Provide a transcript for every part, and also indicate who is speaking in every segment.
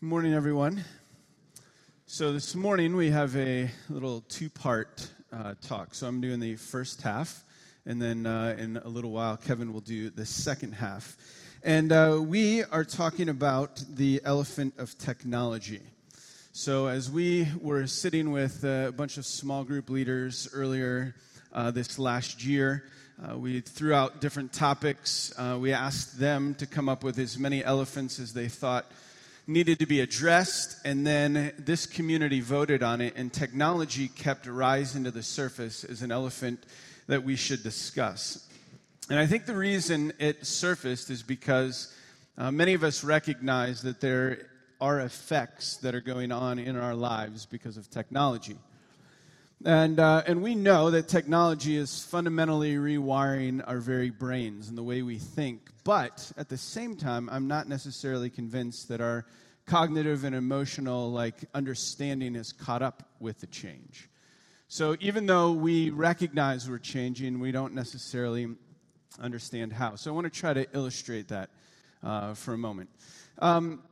Speaker 1: Good morning, everyone. So, this morning we have a little two part uh, talk. So, I'm doing the first half, and then uh, in a little while, Kevin will do the second half. And uh, we are talking about the elephant of technology. So, as we were sitting with a bunch of small group leaders earlier uh, this last year, uh, we threw out different topics. Uh, we asked them to come up with as many elephants as they thought needed to be addressed, and then this community voted on it, and technology kept rising to the surface as an elephant that we should discuss. And I think the reason it surfaced is because uh, many of us recognize that there are effects that are going on in our lives because of technology. And, uh, and we know that technology is fundamentally rewiring our very brains and the way we think. But at the same time, I'm not necessarily convinced that our cognitive and emotional like understanding is caught up with the change. So even though we recognize we're changing, we don't necessarily understand how. So I want to try to illustrate that uh, for a moment. Um,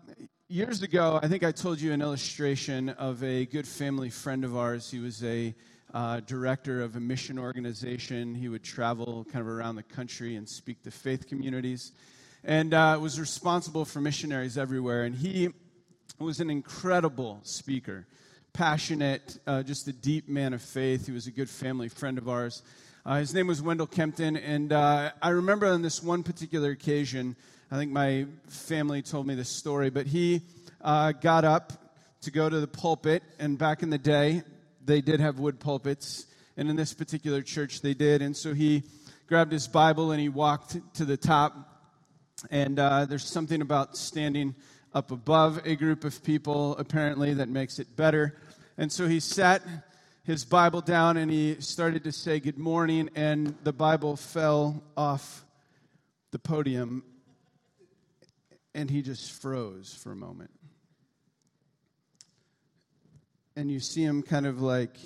Speaker 1: years ago, I think I told you an illustration of a good family friend of ours. He was a uh, director of a mission organization. He would travel kind of around the country and speak to faith communities, and uh, was responsible for missionaries everywhere. And he was an incredible speaker, passionate, uh, just a deep man of faith. He was a good family friend of ours. Uh, his name was Wendell Kempton, and uh, I remember on this one particular occasion. I think my family told me this story, but he uh, got up to go to the pulpit, and back in the day, they did have wood pulpits, and in this particular church, they did. And so he grabbed his Bible and he walked to the top. And uh, there's something about standing up above a group of people, apparently, that makes it better. And so he sat his Bible down and he started to say good morning, and the Bible fell off the podium and he just froze for a moment. And you see him kind of like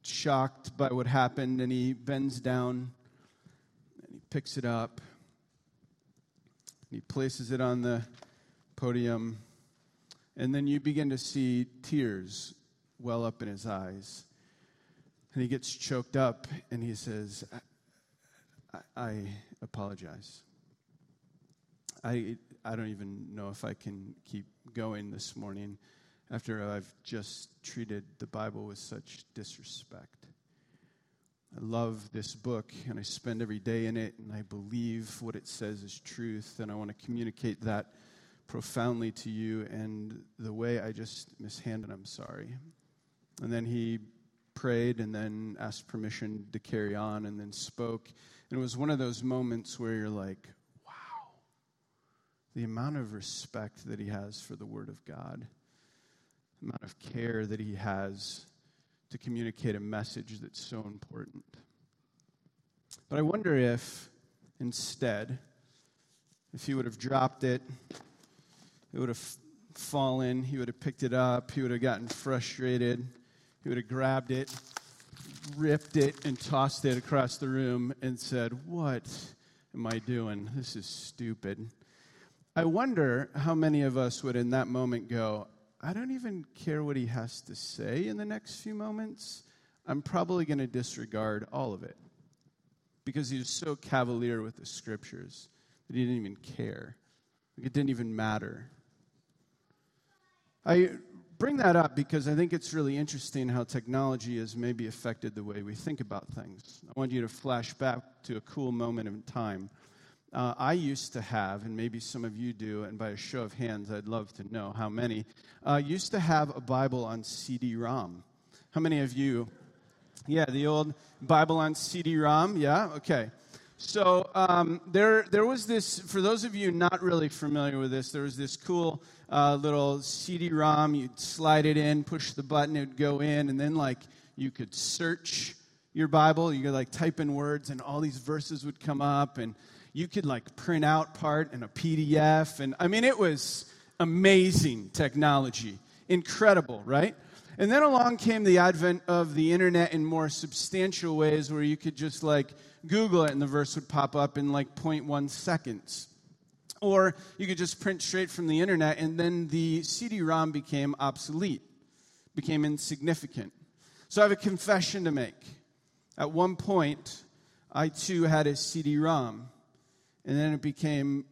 Speaker 1: shocked by what happened, and he bends down and he picks it up and he places it on the podium. And then you begin to see tears well up in his eyes. And he gets choked up and he says, I, I, apologize. I, I don't even know if I can keep going this morning after I've just treated the Bible with such disrespect. I love this book and I spend every day in it and I believe what it says is truth and I want to communicate that profoundly to you and the way I just mishandled I'm sorry. And then he prayed and then asked permission to carry on and then spoke. And it was one of those moments where you're like, wow, the amount of respect that he has for the Word of God, the amount of care that he has to communicate a message that's so important. But I wonder if instead, if he would have dropped it, it would have fallen, he would have picked it up, he would have gotten frustrated, he would have grabbed it, ripped it, and tossed it across the room and said, What am I doing? This is stupid. I wonder how many of us would in that moment go, I don't even care what he has to say in the next few moments. I'm probably going to disregard all of it because he was so cavalier with the scriptures that he didn't even care. It didn't even matter. I bring that up because I think it's really interesting how technology has maybe affected the way we think about things. I want you to flash back to a cool moment in time uh, I used to have, and maybe some of you do, and by a show of hands, I'd love to know how many, uh, used to have a Bible on CD ROM. How many of you? Yeah, the old Bible on CD ROM? Yeah? Okay. So um, there, there was this, for those of you not really familiar with this, there was this cool uh, little CD ROM. You'd slide it in, push the button, it would go in, and then, like, you could search your Bible. You could, like, type in words, and all these verses would come up, and you could like print out part in a PDF. And I mean, it was amazing technology. Incredible, right? And then along came the advent of the internet in more substantial ways where you could just like Google it and the verse would pop up in like 0.1 seconds. Or you could just print straight from the internet, and then the CD ROM became obsolete, became insignificant. So I have a confession to make. At one point, I too had a CD ROM, and then it became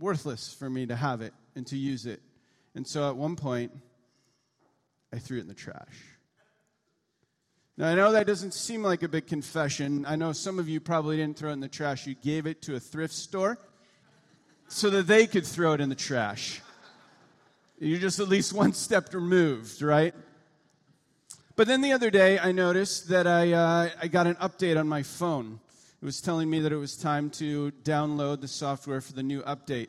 Speaker 1: worthless for me to have it and to use it. And so at one point, I threw it in the trash. Now, I know that doesn't seem like a big confession. I know some of you probably didn't throw it in the trash. You gave it to a thrift store so that they could throw it in the trash. You're just at least one step removed, right? But then the other day, I noticed that I, uh, I got an update on my phone. It was telling me that it was time to download the software for the new update.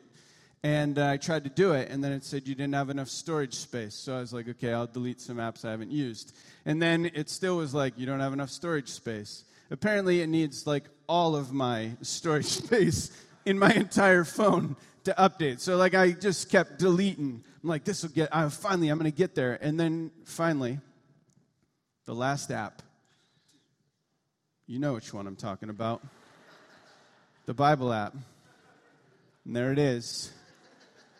Speaker 1: And uh, I tried to do it, and then it said you didn't have enough storage space. So I was like, okay, I'll delete some apps I haven't used. And then it still was like, you don't have enough storage space. Apparently, it needs like all of my storage space in my entire phone to update. So like I just kept deleting. I'm like, this will get. I finally, I'm to get there. And then finally, the last app you know which one I'm talking about. The Bible app. And there it is.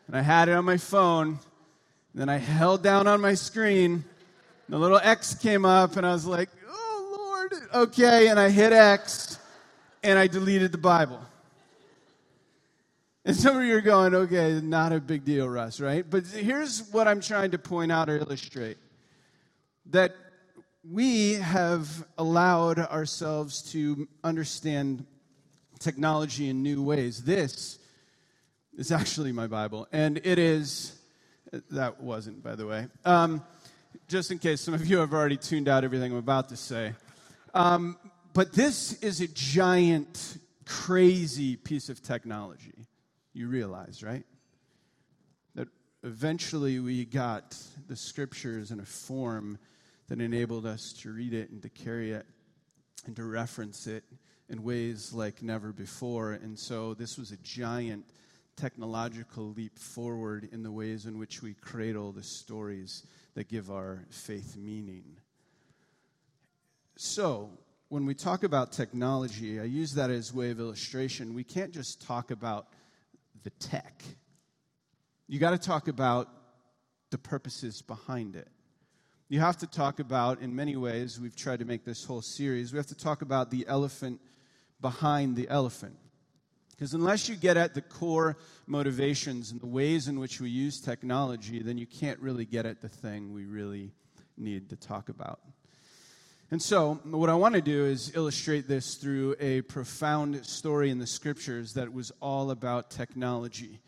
Speaker 1: And I had it on my phone. Then I held down on my screen. The little X came up, and I was like, oh, Lord. Okay. And I hit X, and I deleted the Bible. And some of you are going, okay, not a big deal, Russ, right? But here's what I'm trying to point out or illustrate that we have allowed ourselves to understand technology in new ways. This is actually my Bible, and it is, that wasn't, by the way. Um, just in case some of you have already tuned out everything I'm about to say. Um, but this is a giant, crazy piece of technology. You realize, right? That eventually we got the scriptures in a form that enabled us to read it and to carry it and to reference it in ways like never before. And so this was a giant technological leap forward in the ways in which we cradle the stories that give our faith meaning. So, when we talk about technology, I use that as way of illustration. We can't just talk about the tech. You got to talk about the purposes behind it you have to talk about, in many ways, we've tried to make this whole series, we have to talk about the elephant behind the elephant. Because unless you get at the core motivations and the ways in which we use technology, then you can't really get at the thing we really need to talk about. And so, what I want to do is illustrate this through a profound story in the scriptures that was all about technology.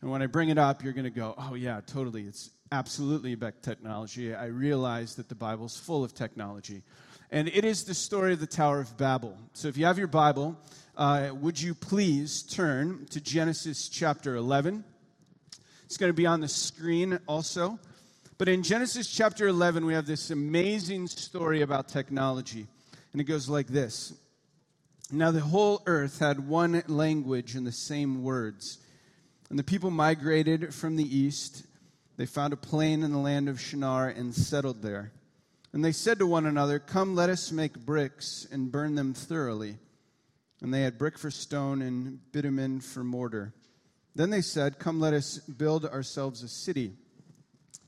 Speaker 1: And when I bring it up, you're going to go, oh, yeah, totally. It's absolutely about technology. I realize that the Bible's full of technology. And it is the story of the Tower of Babel. So if you have your Bible, uh, would you please turn to Genesis chapter 11? It's going to be on the screen also. But in Genesis chapter 11, we have this amazing story about technology. And it goes like this Now the whole earth had one language and the same words. And the people migrated from the east they found a plain in the land of Shinar and settled there. And they said to one another, Come, let us make bricks and burn them thoroughly. And they had brick for stone and bitumen for mortar. Then they said, Come, let us build ourselves a city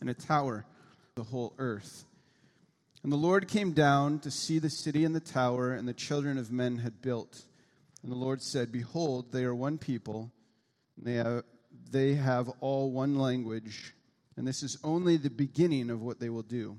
Speaker 1: and a tower, the whole earth. And the Lord came down to see the city and the tower and the children of men had built. And the Lord said, Behold, they are one people, they have, they have all one language and this is only the beginning of what they will do.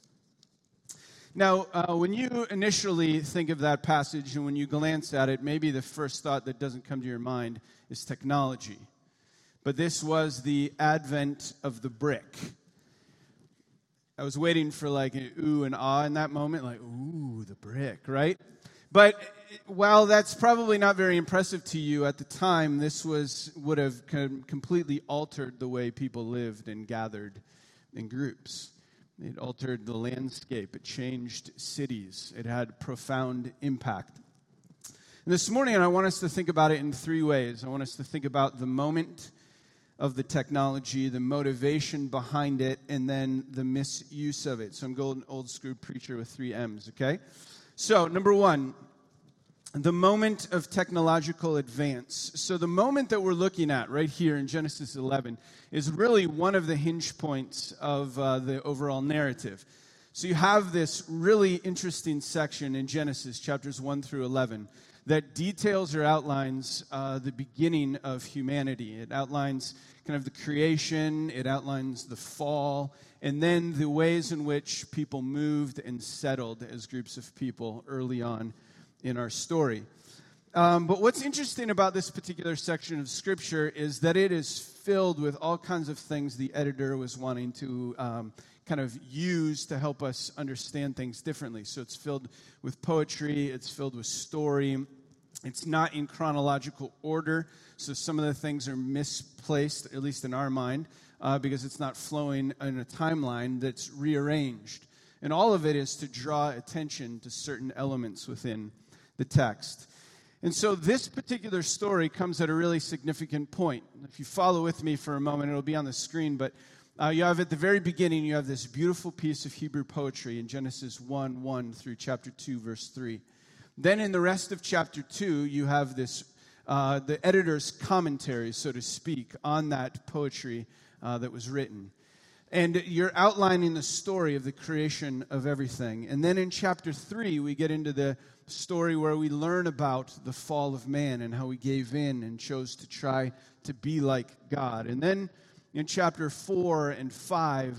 Speaker 1: Now, uh, when you initially think of that passage and when you glance at it, maybe the first thought that doesn't come to your mind is technology. But this was the advent of the brick. I was waiting for like an ooh and ah in that moment, like, ooh, the brick, right? But while that's probably not very impressive to you at the time, this was would have completely altered the way people lived and gathered in groups. It altered the landscape. It changed cities. It had profound impact. And this morning, I want us to think about it in three ways. I want us to think about the moment of the technology, the motivation behind it, and then the misuse of it. So I'm going old school preacher with three M's, okay? So, number one, the moment of technological advance. So, the moment that we're looking at right here in Genesis 11 is really one of the hinge points of uh, the overall narrative. So, you have this really interesting section in Genesis, chapters 1 through 11, that details or outlines uh, the beginning of humanity. It outlines kind of the creation, it outlines the fall, and then the ways in which people moved and settled as groups of people early on in our story. Um, but what's interesting about this particular section of Scripture is that it is filled with all kinds of things the editor was wanting to um, kind of use to help us understand things differently. So it's filled with poetry, it's filled with story, it's not in chronological order, so some of the things are misplaced, at least in our mind, uh, because it's not flowing in a timeline that's rearranged. And all of it is to draw attention to certain elements within the text. And so this particular story comes at a really significant point. If you follow with me for a moment, it'll be on the screen, but uh, you have at the very beginning, you have this beautiful piece of Hebrew poetry in Genesis 1 1 through chapter 2, verse 3. Then in the rest of chapter 2, you have this, uh, the editor's commentary, so to speak, on that poetry uh, that was written. And you're outlining the story of the creation of everything. And then in chapter 3, we get into the story where we learn about the fall of man and how he gave in and chose to try to be like God. And then in chapter 4 and 5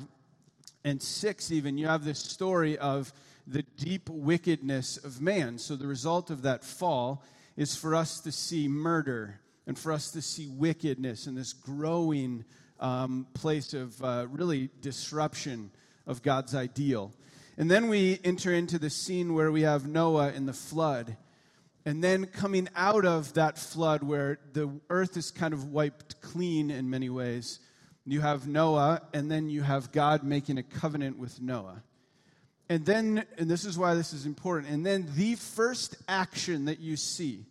Speaker 1: and 6, even, you have this story of the deep wickedness of man. So the result of that fall is for us to see murder and for us to see wickedness and this growing um, place of uh, really disruption of God's ideal. And then we enter into the scene where we have Noah in the flood. And then coming out of that flood, where the earth is kind of wiped clean in many ways, you have Noah, and then you have God making a covenant with Noah. And then, and this is why this is important, and then the first action that you see,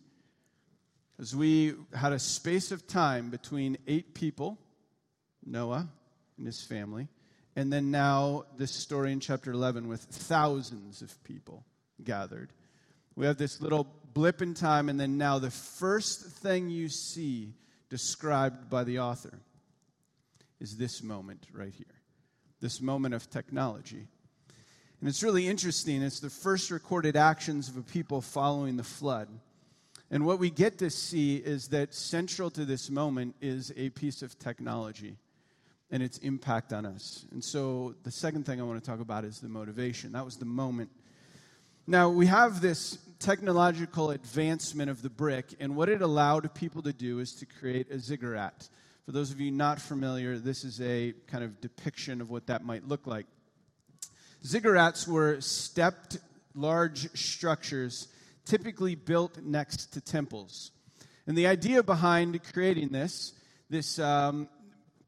Speaker 1: as we had a space of time between eight people, Noah and his family, and then now this story in chapter 11 with thousands of people gathered. We have this little blip in time, and then now the first thing you see described by the author is this moment right here this moment of technology and it's really interesting. It's the first recorded actions of a people following the flood. And what we get to see is that central to this moment is a piece of technology and its impact on us. And so the second thing I want to talk about is the motivation. That was the moment. Now, we have this technological advancement of the brick, and what it allowed people to do is to create a ziggurat. For those of you not familiar, this is a kind of depiction of what that might look like. Ziggurats were stepped, large structures typically built next to temples. And the idea behind creating this, this um,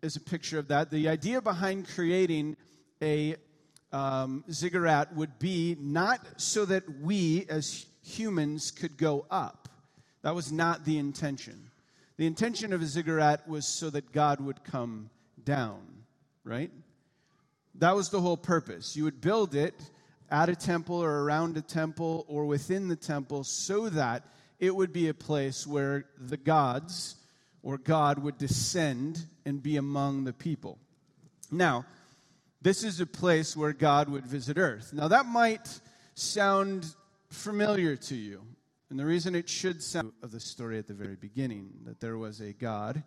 Speaker 1: is a picture of that. The idea behind creating a um, ziggurat would be not so that we as humans could go up. That was not the intention. The intention of a ziggurat was so that God would come down, right? That was the whole purpose. You would build it at a temple or around a temple or within the temple so that it would be a place where the gods or God would descend and be among the people. Now, this is a place where God would visit earth. Now, that might sound familiar to you. And the reason it should sound of the story at the very beginning that there was a God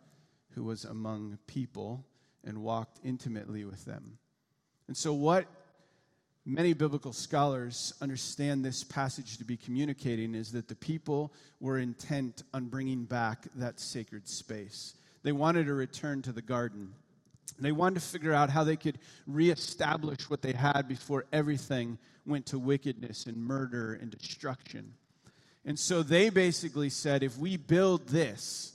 Speaker 1: who was among people and walked intimately with them. And so, what many biblical scholars understand this passage to be communicating is that the people were intent on bringing back that sacred space. They wanted to return to the garden. They wanted to figure out how they could reestablish what they had before everything went to wickedness and murder and destruction.
Speaker 2: And so they basically said if we build this,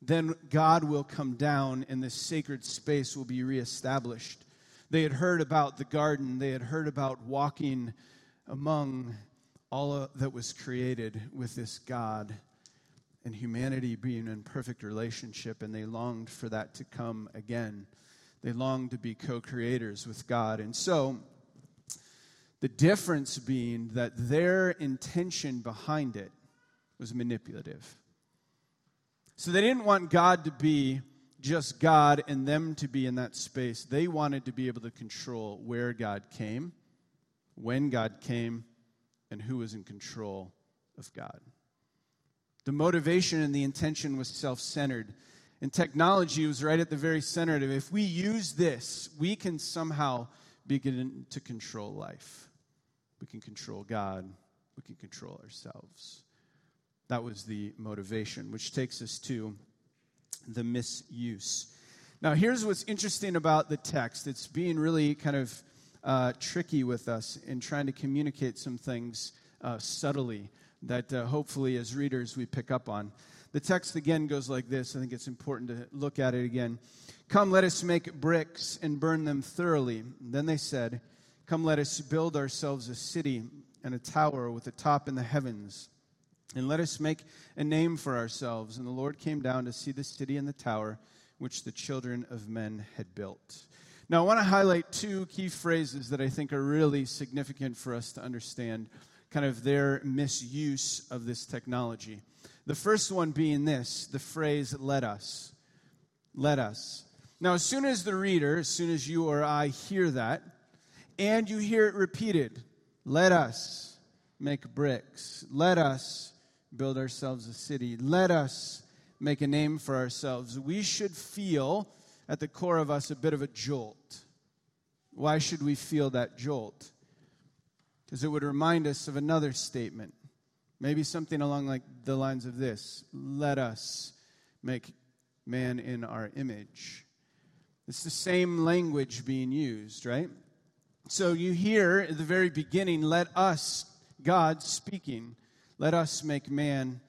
Speaker 2: then God will come down and this sacred space will be reestablished. They had heard about the garden, they had heard about walking among all that was created with this God and humanity being in perfect relationship, and they longed for that to come again. They longed to be co creators with God. And so, the difference being that their intention behind it was manipulative. So, they didn't want God to be just God and them to be in that space. They wanted to be able to control where God came, when God came, and who was in control of God. The motivation and the intention was self centered. And technology was right at the very center of it. If we use this, we can somehow begin to control life. We can control God. We can control ourselves. That was the motivation, which takes us to the misuse. Now, here's what's interesting about the text it's being really kind of uh, tricky with us in trying to communicate some things uh, subtly that uh, hopefully, as readers, we pick up on. The text again goes like this. I think it's important to look at it again. Come, let us make bricks and burn them thoroughly. then they said, Come, let us build ourselves a city and a tower with a top in the heavens. And let us make a name for ourselves. And the Lord came down to see the city and the tower which the children of men had built. Now, I want to highlight two key phrases that I think are really significant for us to understand kind of their misuse of this technology. The first one being this the phrase, let us. Let us. Now, as soon as the reader, as soon as you or I hear that, and you hear it repeated, let us make bricks, let us build ourselves a city, let us make a name for ourselves, we should feel at the core of us a bit of a jolt. Why should we feel that jolt? because it would remind us of another statement. Maybe something along like the lines of this Let us make man in our image. It's the same language being used, right? So you hear at the very beginning, let us, God speaking, let us make man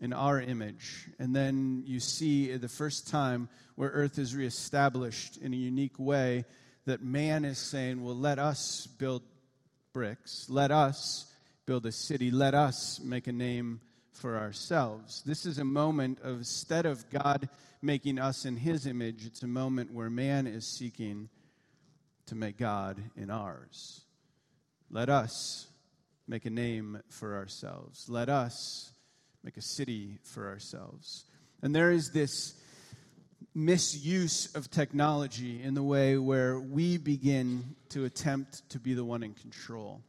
Speaker 2: in our image. And then you see the first time where earth is reestablished in a unique way that man is saying, well, let us build bricks. Let us build a city. Let us make a name for ourselves. This is a moment of, instead of God making us in his image, it's a moment where man is seeking to make God in ours. Let us make a name for ourselves. Let us make a city for ourselves. And there is this misuse of technology in the way where we begin to attempt to be the one in control,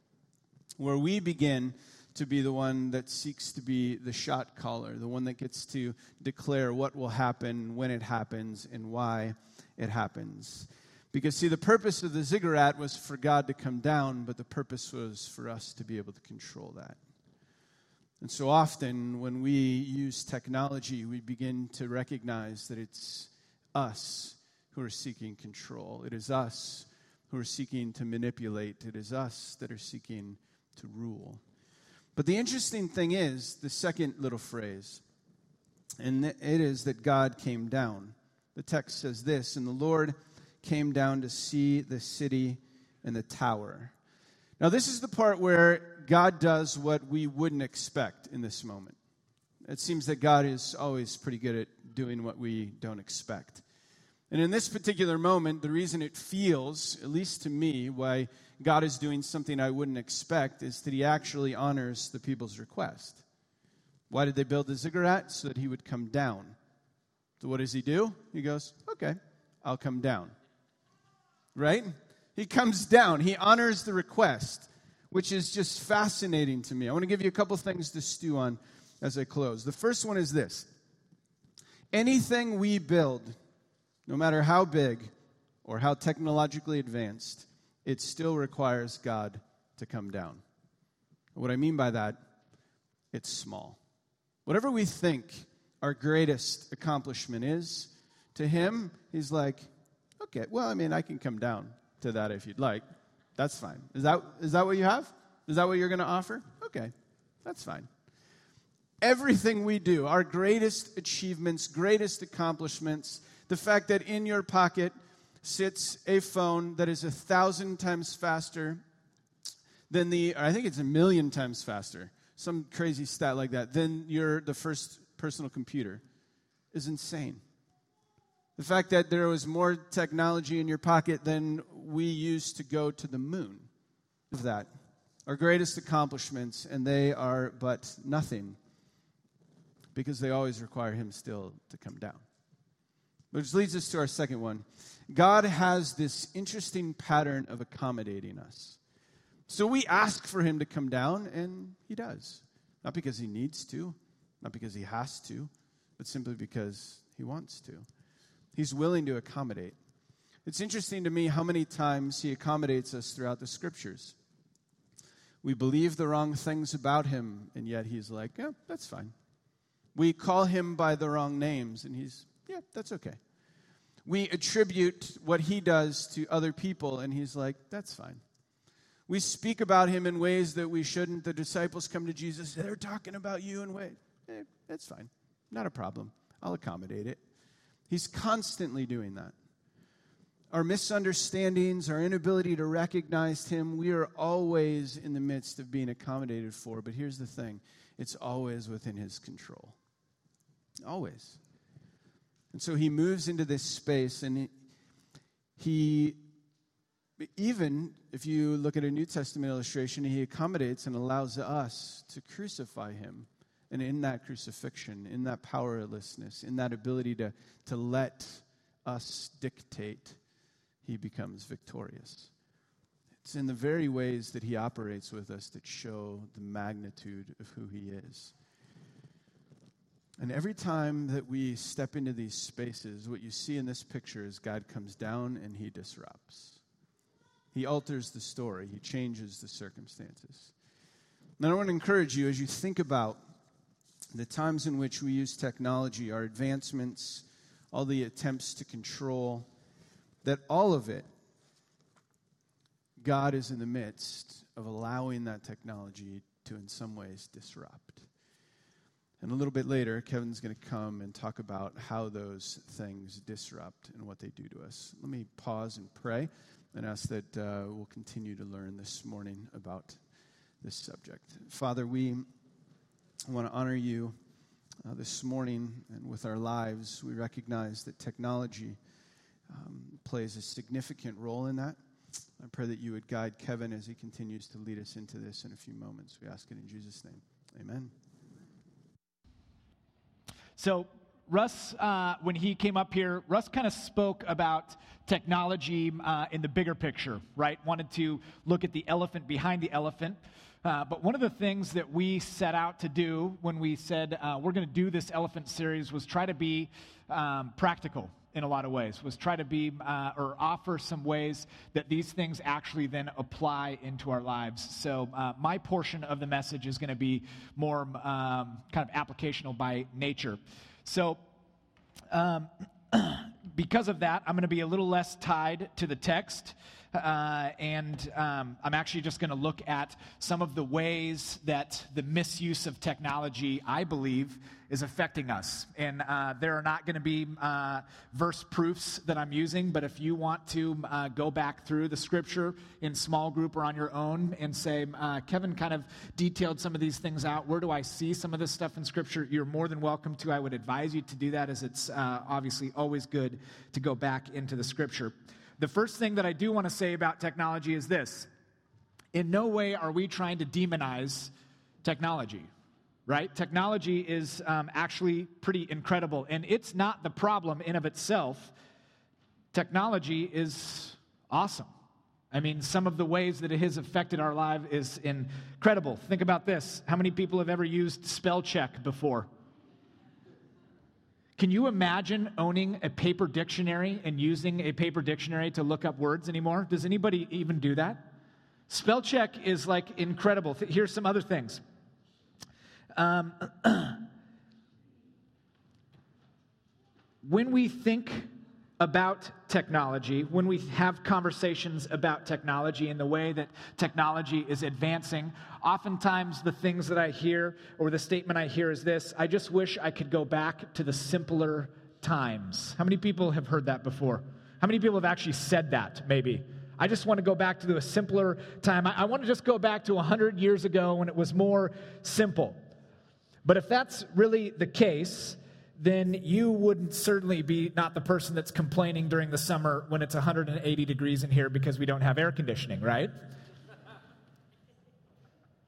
Speaker 2: where we begin to be the one that seeks to be the shot caller, the one that gets to declare what will happen, when it happens, and why it happens. Because, see, the purpose of the ziggurat was for God to come down, but the purpose was for us to be able to control that. And so often, when we use technology, we begin to recognize that it's us who are seeking control. It is us who are seeking to manipulate. It is us that are seeking to rule. But the interesting thing is the second little phrase, and it is that God came down. The text says this, and the Lord came down to see the city and the tower. Now, this is the part where God does what we wouldn't expect in this moment. It seems that God is always pretty good at doing what we don't expect. And in this particular moment, the reason it feels, at least to me, why God is doing something I wouldn't expect is that he actually honors the people's request. Why did they build the ziggurat? So that he would come down. So what does he do? He goes, okay, I'll come down. Right? He comes down. He honors the request, which is just fascinating to me. I want to give you a couple things to stew on as I close. The first one is this anything we build, no matter how big or how technologically advanced, it still requires God to come down. What I mean by that, it's small. Whatever we think our greatest accomplishment is, to Him, He's like, okay, well, I mean, I can come down to that if you'd like. That's fine. Is that, is that what you have? Is that what you're going to offer? Okay, that's fine. Everything we do, our greatest achievements, greatest accomplishments, the fact that in your pocket sits a phone that is a thousand times faster than the, I think it's a million times faster, some crazy stat like that, than your, the first personal computer is insane. The fact that there was more technology in your pocket than we used to go to the moon of that. Our greatest accomplishments, and they are but nothing because they always require Him still to come down. Which leads us to our second one. God has this interesting pattern of accommodating us. So we ask for Him to come down, and He does. Not because He needs to, not because He has to, but simply because He wants to. He's willing to accommodate. It's interesting to me how many times He accommodates us throughout the Scriptures. We believe the wrong things about Him, and yet He's like, yeah, that's fine. We call Him by the wrong names, and He's yeah, that's okay. We attribute what he does to other people, and he's like, that's fine. We speak about him in ways that we shouldn't. The disciples come to Jesus, they're talking about you in ways. Eh, that's fine. Not a problem. I'll accommodate it. He's constantly doing that. Our misunderstandings, our inability to recognize him, we are always in the midst of being accommodated for. But here's the thing it's always within his control. Always. And so he moves into this space and he, even if you look at a New Testament illustration, he accommodates and allows us to crucify him. And in that crucifixion, in that powerlessness, in that ability to, to let us dictate, he becomes victorious. It's in the very ways that he operates with us that show the magnitude of who he is. And every time that we step into these spaces, what you see in this picture is God comes down and he disrupts. He alters the story, he changes the circumstances. Now, I want to encourage you as you think about the times in which we use technology, our advancements, all the attempts to control, that all of it, God is in the midst of allowing that technology to, in some ways, disrupt. And a little bit later, Kevin's going to come and talk about how those things disrupt and what they do to us. Let me pause and pray and ask that uh, we'll continue to learn this morning about this subject. Father, we want to honor you uh, this morning and with our lives. We recognize that technology um, plays a significant role in that. I pray that you would guide Kevin as he continues to lead us into this in a few moments. We ask it in Jesus' name. Amen.
Speaker 1: So, Russ, uh, when he came up here, Russ kind of spoke about technology uh, in the bigger picture, right? Wanted to look at the elephant behind the elephant. Uh, but one of the things that we set out to do when we said uh, we're going to do this elephant series was try to be um, practical in a lot of ways was try to be uh, or offer some ways that these things actually then apply into our lives so uh, my portion of the message is going to be more um, kind of applicational by nature so um, because of that i'm going to be a little less tied to the text uh, and um, I'm actually just going to look at some of the ways that the misuse of technology, I believe, is affecting us. And uh, there are not going to be uh, verse proofs that I'm using, but if you want to uh, go back through the scripture in small group or on your own and say, uh, Kevin kind of detailed some of these things out, where do I see some of this stuff in scripture? You're more than welcome to. I would advise you to do that as it's uh, obviously always good to go back into the scripture. The first thing that I do want to say about technology is this. In no way are we trying to demonize technology right? Technology is um, actually pretty incredible and it's not the problem in of itself. Technology is awesome. I mean some of the ways that it has affected our life is incredible. Think about this. How many people have ever used spell check before can you imagine owning a paper dictionary and using a paper dictionary to look up words anymore? Does anybody even do that? Spell check is like incredible. Here's some other things. Um, when we think about technology, when we have conversations about technology and the way that technology is advancing, oftentimes the things that I hear or the statement I hear is this I just wish I could go back to the simpler times. How many people have heard that before? How many people have actually said that, maybe? I just want to go back to a simpler time. I, want to just go back to 100 years ago when it was more simple. But if that's really the case, then you would certainly be not the person that's complaining during the summer when it's 180 degrees in here because we don't have air conditioning, right?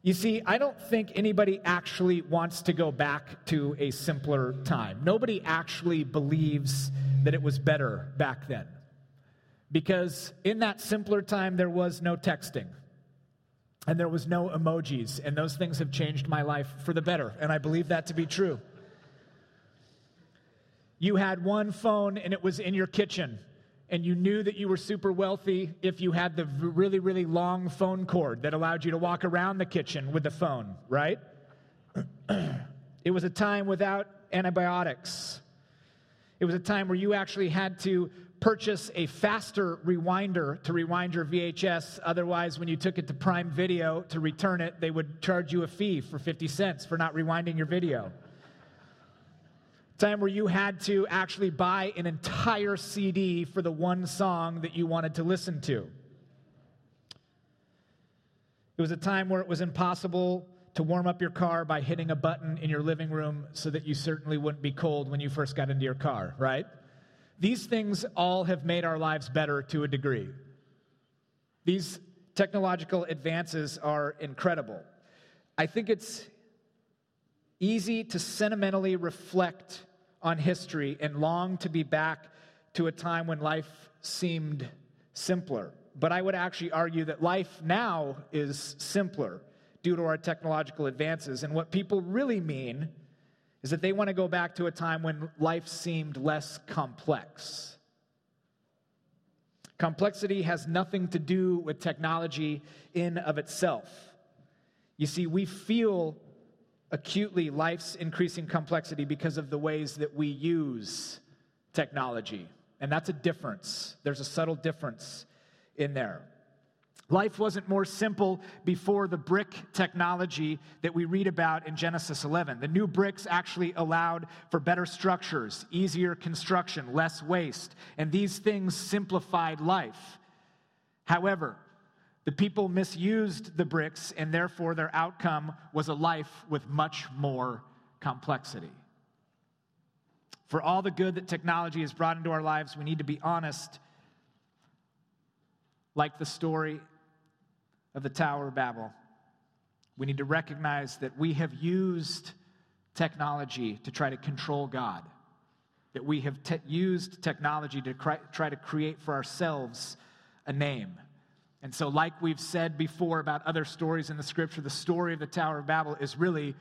Speaker 1: You see, I don't think anybody actually wants to go back to a simpler time. Nobody actually believes that it was better back then. Because in that simpler time, there was no texting and there was no emojis, and those things have changed my life for the better, and I believe that to be true you had one phone and it was in your kitchen and you knew that you were super wealthy if you had the really, really long phone cord that allowed you to walk around the kitchen with the phone, right? it was a time without antibiotics. It was a time where you actually had to purchase a faster rewinder to rewind your VHS. Otherwise, when you took it to Prime Video to return it, they would charge you a fee for 50 cents for not rewinding your video time where you had to actually buy an entire CD for the one song that you wanted to listen to. It was a time where it was impossible to warm up your car by hitting a button in your living room so that you certainly wouldn't be cold when you first got into your car, right? These things all have made our lives better to a degree. These technological advances are incredible. I think it's easy to sentimentally reflect on history and long to be back to a time when life seemed simpler. But I would actually argue that life now is simpler due to our technological advances. And what people really mean is that they want to go back to a time when life seemed less complex. Complexity has nothing to do with technology in of itself. You see, we feel acutely life's increasing complexity because of the ways that we use technology. And that's a difference. There's a subtle difference in there. Life wasn't more simple before the brick technology that we read about in Genesis 11. The new bricks actually allowed for better structures, easier construction, less waste, and these things simplified life. However, the people misused the bricks, and therefore their outcome was a life with much more complexity. For all the good that technology has brought into our lives, we need to be honest, like the story of the Tower of Babel. We need to recognize that we have used technology to try to control God, that we have te- used technology to cry, try to create for ourselves a name. And so, like we've said before about other stories in the scripture, the story of the Tower of Babel is really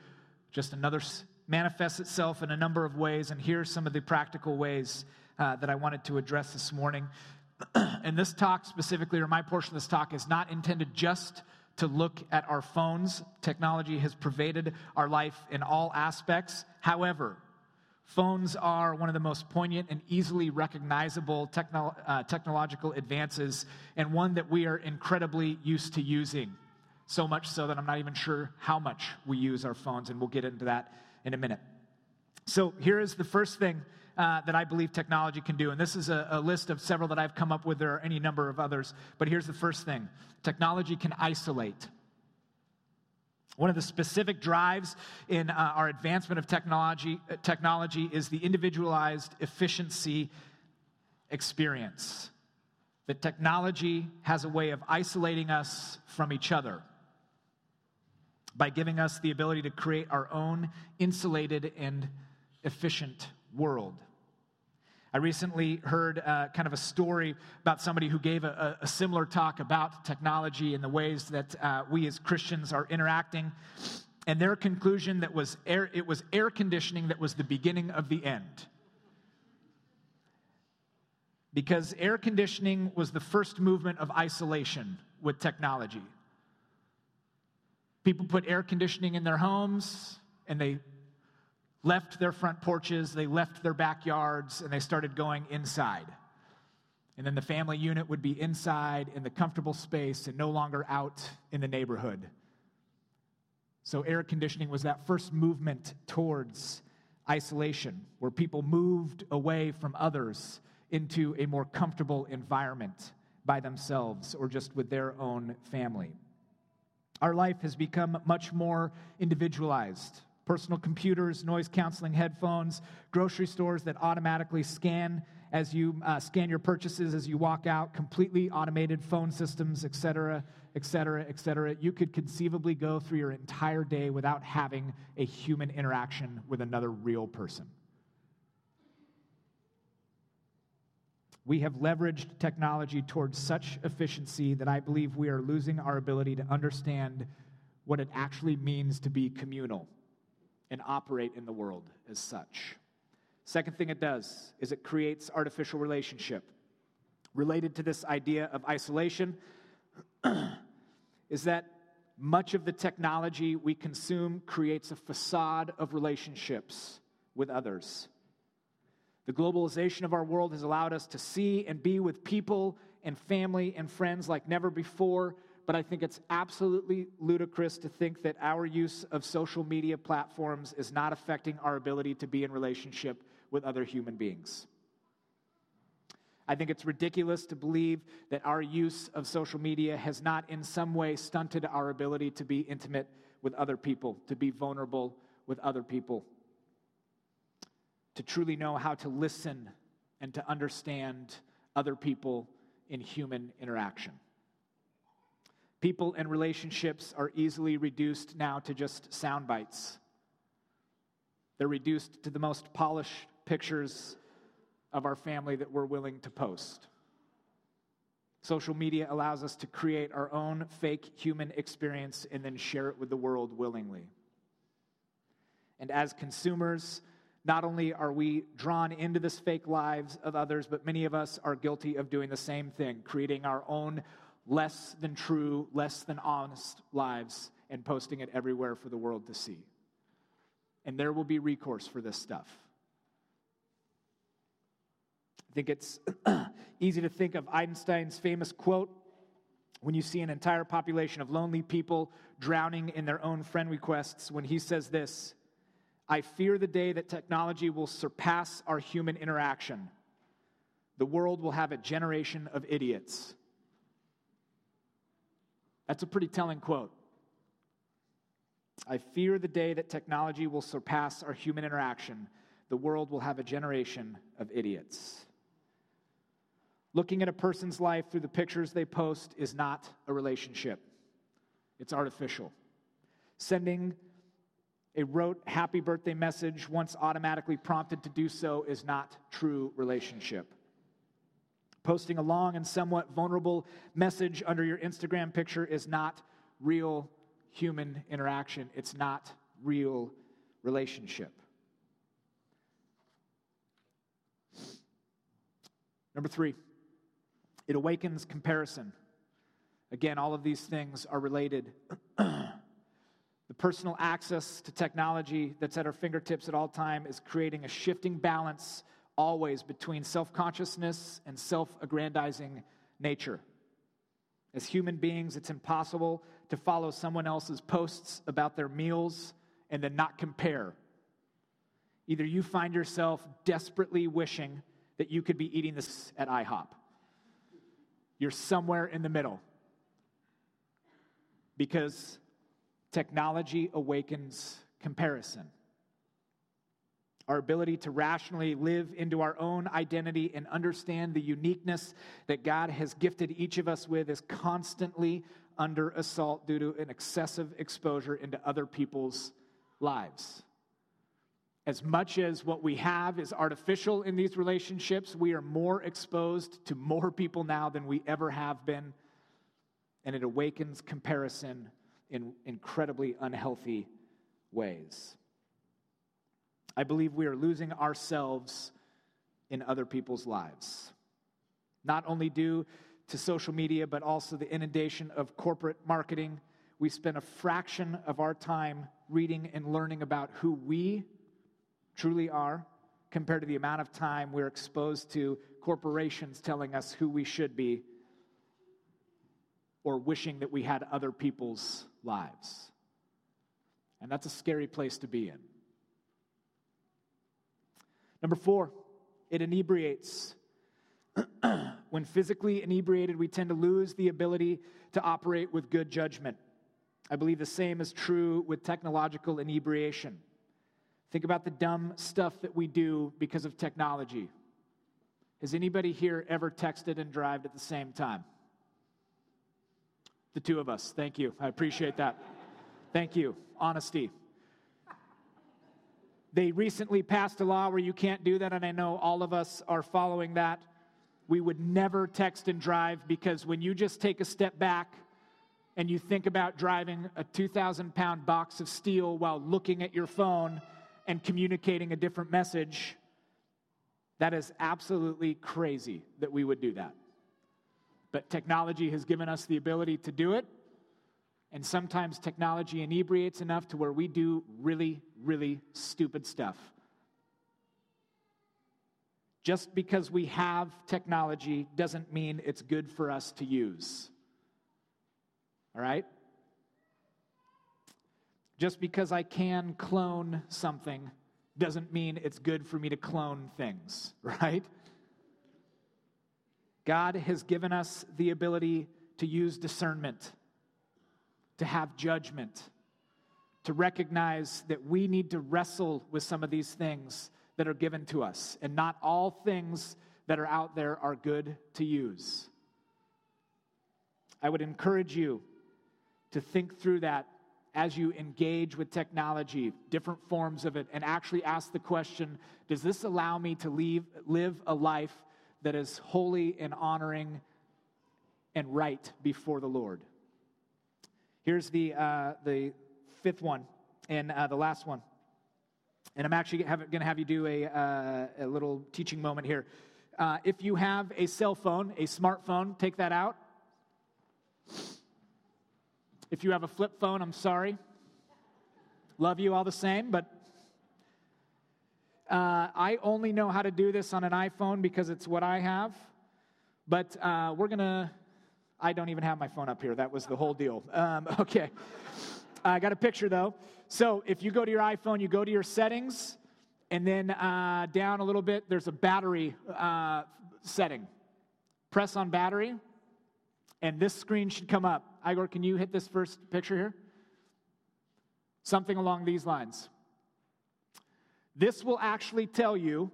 Speaker 1: just another manifests itself in a number of ways. And here are some of the practical ways uh, that I wanted to address this morning. and this talk specifically, or my portion of this talk, is not intended just to look at our phones. Technology has pervaded our life in all aspects. However, Phones are one of the most poignant and easily recognizable uh, technological advances, and one that we are incredibly used to using. So much so that I'm not even sure how much we use our phones, and we'll get into that in a minute. So, here is the first thing uh, that I believe technology can do. And this is a, a, list of several that I've come up with. There are any number of others. But here's the first thing technology can isolate. One of the specific drives in uh, our advancement of technology, uh, technology is the individualized efficiency experience. That technology has a way of isolating us from each other by giving us the ability to create our own insulated and efficient world. I recently heard uh, kind of a story about somebody who gave a, a, similar talk about technology and the ways that uh, we as Christians are interacting. And their conclusion that was air, it was air conditioning that was the beginning of the end. Because air conditioning was the first movement of isolation with technology. People put air conditioning in their homes and they left their front porches, they left their backyards, and they started going inside. And then the family unit would be inside in the comfortable space and no longer out in the neighborhood. So, air conditioning was that first movement towards isolation, where people moved away from others into a more comfortable environment by themselves or just with their own family. Our life has become much more individualized. Personal computers, noise canceling headphones, grocery stores that automatically scan as you uh, scan your purchases as you walk out, completely automated phone systems, et cetera, et cetera, et cetera. You could conceivably go through your entire day without having a human interaction with another real person. We have leveraged technology towards such efficiency that I believe we are losing our ability to understand what it actually means to be communal and operate in the world as such. Second thing it does is it creates artificial relationship. Related to this idea of isolation is that much of the technology we consume creates a facade of relationships with others. The globalization of our world has allowed us to see and be with people and family and friends like never before, but I think it's absolutely ludicrous to think that our use of social media platforms is not affecting our ability to be in relationship with other human beings. I think it's ridiculous to believe that our use of social media has not in some way stunted our ability to be intimate with other people, to be vulnerable with other people, to truly know how to listen and to understand other people in human interaction. People and relationships are easily reduced now to just sound bites. They're reduced to the most polished pictures of our family that we're willing to post. Social media allows us to create our own fake human experience and then share it with the world willingly. And as consumers, not only are we drawn into this fake lives of others, but many of us are guilty of doing the same thing, creating our own less than true, less than honest lives and posting it everywhere for the world to see. And there will be recourse for this stuff. I think it's easy to think of Einstein's famous quote when you see an entire population of lonely people drowning in their own friend requests, when he says this I fear the day that technology will surpass our human interaction. The world will have a generation of idiots. That's a pretty telling quote. I fear the day that technology will surpass our human interaction. The world will have a generation of idiots. Looking at a person's life through the pictures they post is not a relationship, it's artificial. Sending a rote happy birthday message once automatically prompted to do so is not true relationship. Posting a long and somewhat vulnerable message under your Instagram picture is not real human interaction. It's not real relationship. Number three, it awakens comparison. Again, all of these things are related. the personal access to technology that's at our fingertips at all time is creating a shifting balance always between self-consciousness and self-aggrandizing nature. As human beings, it's impossible to follow someone else's posts about their meals and then not compare. Either you find yourself desperately wishing that you could be eating this at IHOP you're somewhere in the middle. Because technology awakens comparison. Our ability to rationally live into our own identity and understand the uniqueness that God has gifted each of us with is constantly under assault due to an excessive exposure into other people's lives. As much as what we have is artificial in these relationships, we are more exposed to more people now than we ever have been. And it awakens comparison in incredibly unhealthy ways. I believe we are losing ourselves in other people's lives. Not only due to social media, but also the inundation of corporate marketing. We spend a fraction of our time reading and learning about who we truly are compared to the amount of time we're exposed to corporations telling us who we should be or wishing that we had other people's lives. And that's a scary place to be in. Number four, it inebriates. when physically inebriated, we tend to lose the ability to operate with good judgment. I believe the same is true with technological inebriation. Think about the dumb stuff that we do because of technology. Has anybody here ever texted and driven at the same time? The two of us. Thank you. I appreciate that. Thank you. Honesty. They recently passed a law where you can't do that, and I know all of us are following that. We would never text and drive because when you just take a step back and you think about driving a 2,000 pound box of steel while looking at your phone and communicating a different message, that is absolutely crazy that we would do that. But technology has given us the ability to do it. And sometimes technology inebriates enough to where we do really, really stupid stuff. Just because we have technology doesn't mean it's good for us to use. All right? Just because I can clone something doesn't mean it's good for me to clone things, right? God has given us the ability to use discernment, to have judgment, to recognize that we need to wrestle with some of these things that are given to us, and not all things that are out there are good to use. I would encourage you to think through that as you engage with technology, different forms of it, and actually ask the question Does this allow me to leave, live a life that is holy and honoring and right before the Lord? Here's the, uh, the fifth one and uh, the last one. And I'm actually going to have you do a, uh, a little teaching moment here. Uh, if you have a cell phone, a smartphone, take that out. If you have a flip phone, I'm sorry. Love you all the same, but uh, I only know how to do this on an iPhone because it's what I have. But uh, we're going to, I don't even have my phone up here. That was the whole deal. Um, okay. I got a picture though. So if you go to your iPhone, you go to your settings, and then uh, down a little bit, there's a battery uh, setting. Press on battery, and this screen should come up. Igor, can you hit this first picture here? Something along these lines. This will actually tell you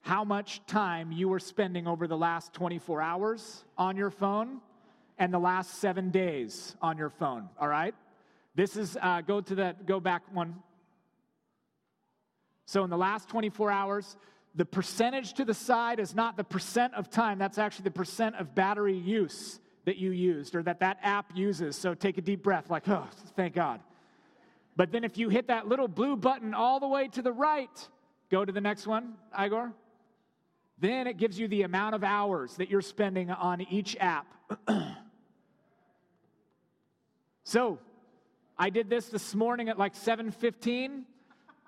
Speaker 1: how much time you were spending over the last 24 hours on your phone and the last seven days on your phone, all right? This is, uh, go to that, go back one. So in the last 24 hours, the percentage to the side is not the percent of time, that's actually the percent of battery use that you used or that that app uses. So take a deep breath, like, oh, thank God. But then if you hit that little blue button all the way to the right, go to the next one, Igor. Then it gives you the amount of hours that you're spending on each app. so I did this this morning at like 7:15.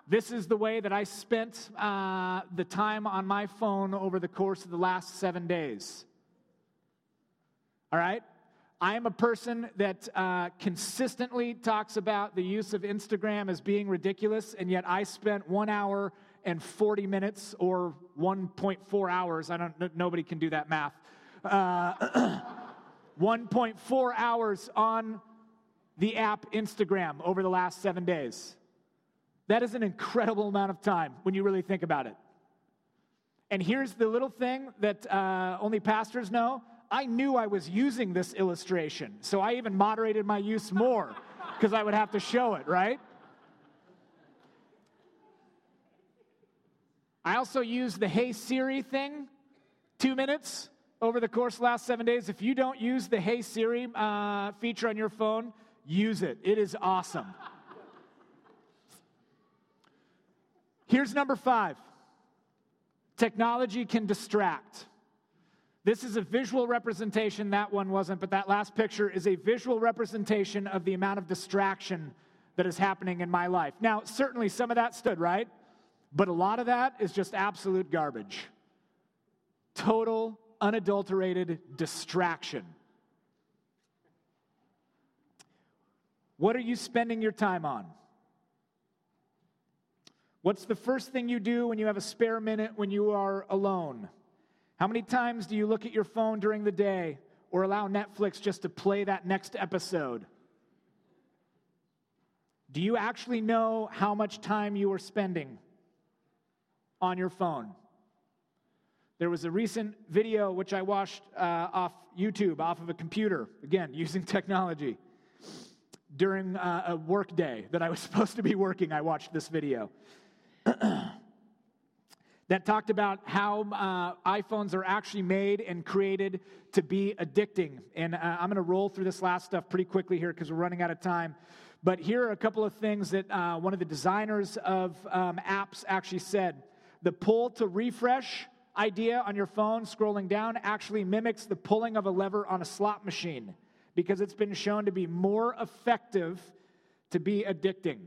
Speaker 1: This is the way that I spent uh, the time on my phone over the course of the last seven days. All right? I am a person that uh, consistently talks about the use of Instagram as being ridiculous, and yet I spent one hour and 40 minutes or 1.4 hours. I don't, nobody can do that math. Uh, 1.4 hours on the app Instagram over the last seven days. That is an incredible amount of time when you really think about it. And here's the little thing that uh, only pastors know I knew I was using this illustration, so I even moderated my use more because I would have to show it, right? I also used the Hey Siri thing, two minutes over the course the last seven days. If you don't use the Hey Siri uh, feature on your phone, use it. It is awesome. Here's number five technology can distract. This is a visual representation, that one wasn't, but that last picture is a visual representation of the amount of distraction that is happening in my life. Now, certainly some of that stood, right? But a lot of that is just absolute garbage. total, unadulterated distraction. What are you spending your time on? What's the first thing you do when you have a spare minute when you are alone? How many times do you look at your phone during the day or allow Netflix just to play that next episode? Do you actually know how much time you are spending on your phone? There was a recent video which I watched uh, off YouTube, off of a computer, again, using technology. During uh, a work day that I was supposed to be working, I watched this video. that talked about how uh, iPhones are actually made and created to be addicting. And uh, I'm going to roll through this last stuff pretty quickly here because we're running out of time. But here are a couple of things that uh, one of the designers of um, apps actually said. The pull to refresh idea on your phone, scrolling down, actually mimics the pulling of a lever on a slot machine because it's been shown to be more effective to be addicting.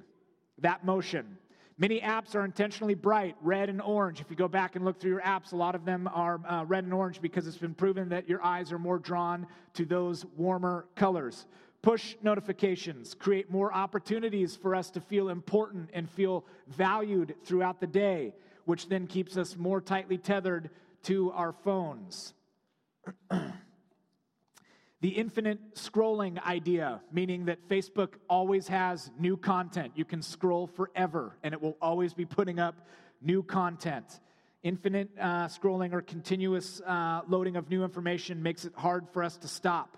Speaker 1: That motion. Many apps are intentionally bright, red and orange. If you go back and look through your apps, a lot of them are uh, red and orange because it's been proven that your eyes are more drawn to those warmer colors. Push notifications create more opportunities for us to feel important and feel valued throughout the day, which then keeps us more tightly tethered to our phones. the infinite scrolling idea, meaning that Facebook always has new content. You can scroll forever and it will always be putting up new content. Infinite uh, scrolling or continuous uh, loading of new information makes it hard for us to stop.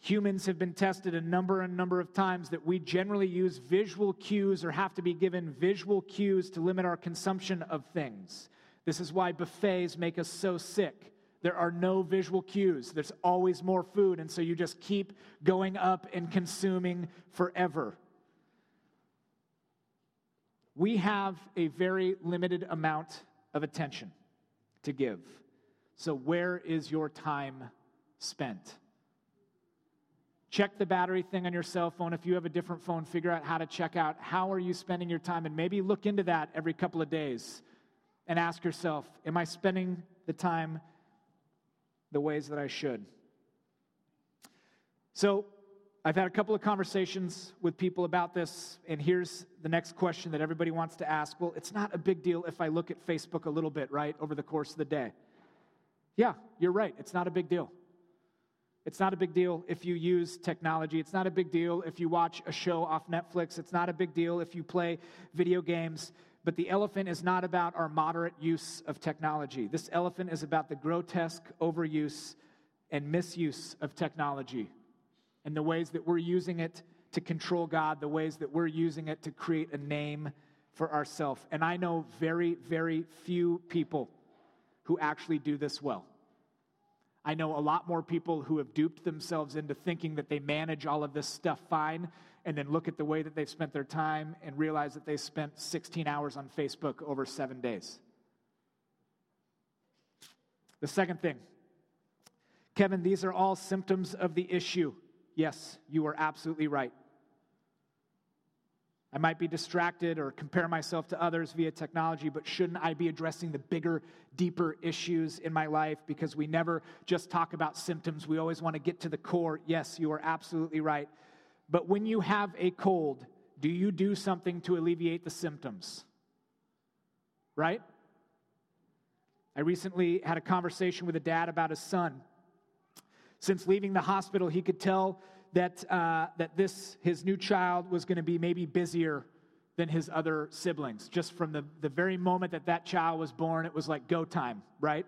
Speaker 1: Humans have been tested a number and number of times that we generally use visual cues or have to be given visual cues to limit our consumption of things. This is why buffets make us so sick. There are no visual cues. There's always more food, and so you just keep going up and consuming forever. We have a very limited amount of attention to give. So, where is your time spent? check the battery thing on your cell phone if you have a different phone figure out how to check out how are you spending your time and maybe look into that every couple of days and ask yourself am i spending the time the ways that i should so i've had a couple of conversations with people about this and here's the next question that everybody wants to ask well it's not a big deal if i look at facebook a little bit right over the course of the day yeah you're right it's not a big deal it's not a big deal if you use technology. It's not a big deal if you watch a show off Netflix. It's not a big deal if you play video games. But the elephant is not about our moderate use of technology. This elephant is about the grotesque overuse and misuse of technology and the ways that we're using it to control God, the ways that we're using it to create a name for ourselves. And I know very, very few people who actually do this well. I know a lot more people who have duped themselves into thinking that they manage all of this stuff fine and then look at the way that they've spent their time and realize that they spent 16 hours on Facebook over seven days. The second thing, Kevin, these are all symptoms of the issue. Yes, you are absolutely right. I might be distracted or compare myself to others via technology, but shouldn't I be addressing the bigger, deeper issues in my life? Because we never just talk about symptoms. We always want to get to the core. Yes, you are absolutely right. But when you have a cold, do you do something to alleviate the symptoms? Right? I recently had a conversation with a dad about his son. Since leaving the hospital, he could tell that, uh, that this, his new child, was going to be maybe busier than his other siblings. Just from the, the very moment that that child was born, it was like go time, right?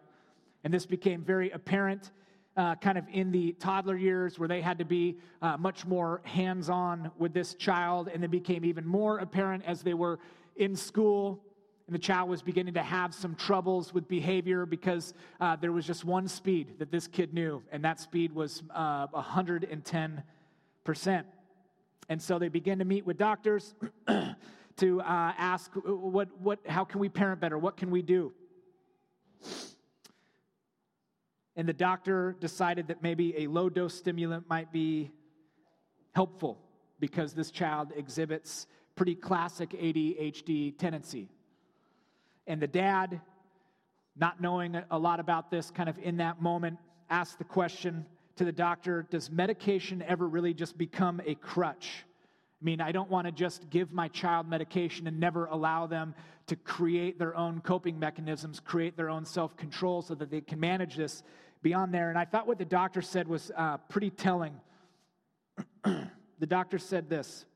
Speaker 1: And this became very apparent uh, kind of in the toddler years where they had to be uh, much more hands on with this child, and it became even more apparent as they were in school and the child was beginning to have some troubles with behavior because uh, there was just one speed that this kid knew, and that speed was uh, 110%. And so they began to meet with doctors to uh, ask, what, what, how can we parent better? What can we do? And the doctor decided that maybe a low dose stimulant might be helpful because this child exhibits pretty classic ADHD tendency and the dad not knowing a lot about this, kind of in that moment, asked the question to the doctor Does medication ever really just become a crutch? I mean, I don't want to just give my child medication and never allow them to create their own coping mechanisms, create their own self control so that they can manage this beyond there. And I thought what the doctor said was uh, pretty telling. the doctor said this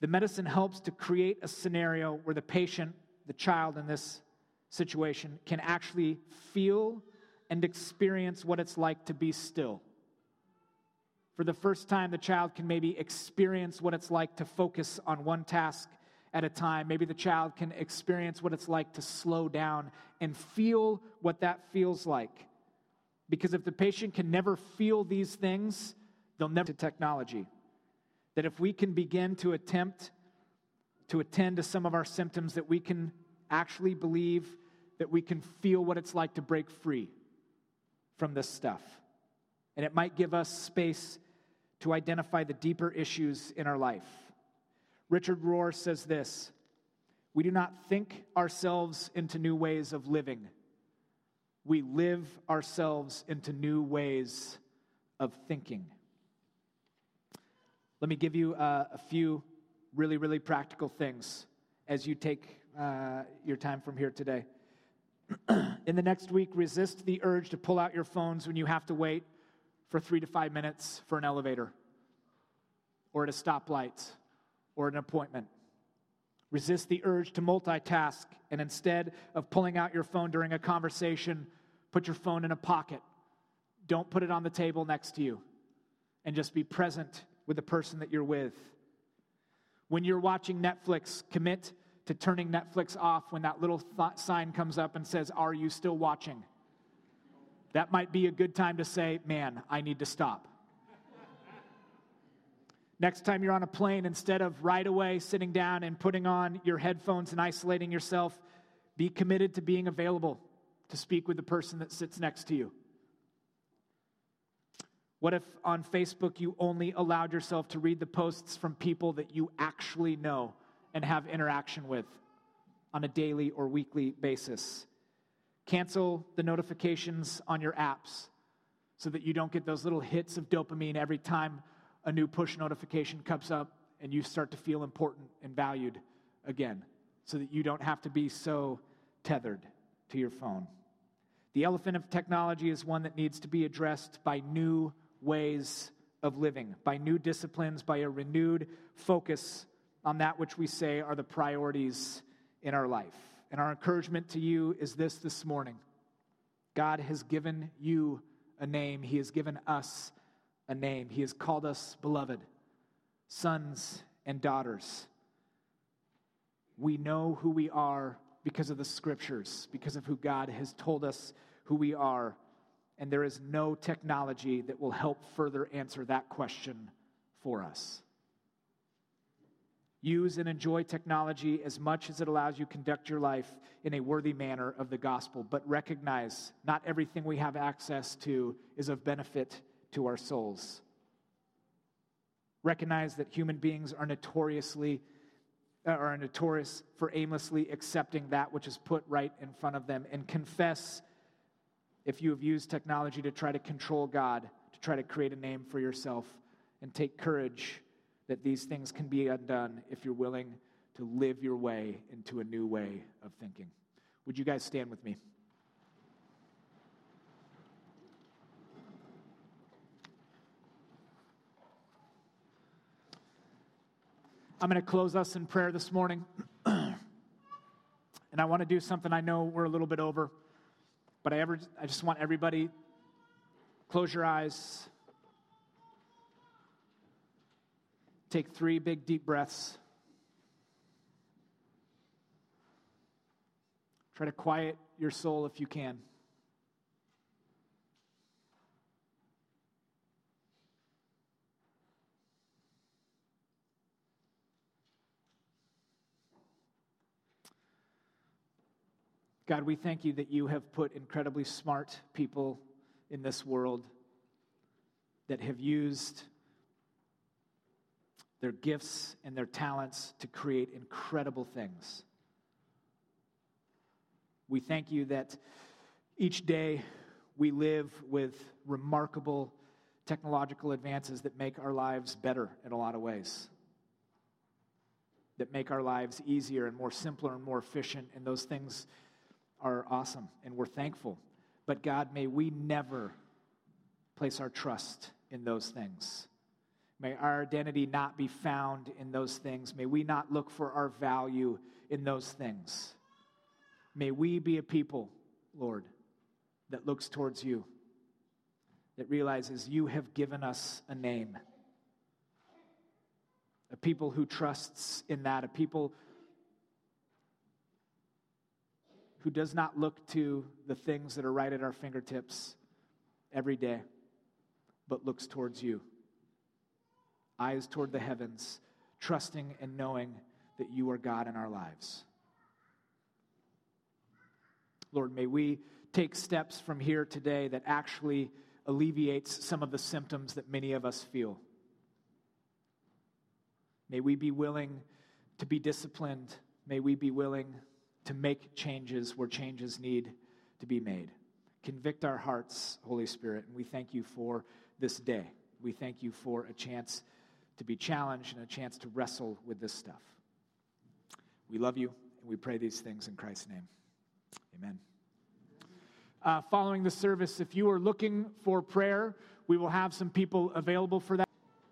Speaker 1: The medicine helps to create a scenario where the patient, the child in this situation, can actually feel and experience what it's like to be still. For the first time, the child can maybe experience what it's like to focus on one task at a time. Maybe the child can experience what it's like to slow down and feel what that feels like. Because if the patient can never feel these things, they'll never to technology. That if we can begin to attempt to attend to some of our symptoms, that we can actually believe that we can feel what it's like to break free from this stuff. And it might give us space to identify the deeper issues in our life. Richard Rohr says this We do not think ourselves into new ways of living, we live ourselves into new ways of thinking. Let me give you uh, a few really, really practical things as you take uh, your time from here today. In the next week, resist the urge to pull out your phones when you have to wait for three to five minutes for an elevator or at a stoplight or an appointment. Resist the urge to multitask and instead of pulling out your phone during a conversation, put your phone in a pocket. Don't put it on the table next to you and just be present with the person that you're with. When you're watching Netflix, commit to turning Netflix off when that little th- sign comes up and says, Are you still watching? That might be a good time to say, Man, I need to stop. Next time you're on a plane, instead of right away sitting down and putting on your headphones and isolating yourself, be committed to being available to speak with the person that sits next to you. What if on Facebook you only allowed yourself to read the posts from people that you actually know and have interaction with on a daily or weekly basis? Cancel the notifications on your apps so that you don't get those little hits of dopamine every time a new push notification comes up and you start to feel important and valued again so that you don't have to be so tethered to your phone. The elephant of technology is one that needs to be addressed by new ways of living, by new disciplines, by a renewed focus on that which we say are the priorities in our life. And our encouragement to you is this this morning God has given you a name, He has given us a name. He has called us beloved, sons and daughters. We know who we are because of the scriptures, because of who God has told us who we are. And there is no technology that will help further answer that question for us. Use and enjoy technology as much as it allows you conduct your life in a worthy manner of the gospel, but recognize not everything we have access to is of benefit to our souls. Recognize that human beings are notoriously uh, are notorious for aimlessly accepting that which is put right in front of them and confess if you have used technology to try to control God, to try to create a name for yourself, and take courage that these things can be undone if you're willing to live your way into a new way of thinking. Would you guys stand with me? I'm going to close us in prayer this morning. and I want to do something I know we're a little bit over, but I, ever, I just want everybody close your eyes. Take three big, deep breaths. Try to quiet your soul if you can. God, we thank you that you have put incredibly smart people in this world that have used their gifts and their talents to create incredible things. We thank you that Each day, we live with remarkable technological advances that make our lives better in a lot of ways, that make our lives easier and more simpler and more efficient. And those things are awesome, and we're thankful. But God, may we never place our trust in those things. May our identity not be found in those things. May we not look for our value in those things. May we be a people, Lord, that looks towards you, that realizes you have given us a name. A people who trusts in that, a people who does not look to the things that are right at our fingertips every day, but looks towards you. Eyes toward the heavens, trusting and knowing that you are God in our lives. Lord, may we take steps from here today that actually alleviates some of the symptoms that many of us feel. May we be willing to be disciplined. May we be willing to make changes where changes need to be made. Convict our hearts, Holy Spirit, and we thank you for this day. We thank you for a chance to be challenged and a chance to wrestle with this stuff. We love you, and we pray these things in Christ's name. Amen. Uh, following the service, if you are looking for prayer, we will have some people available for that.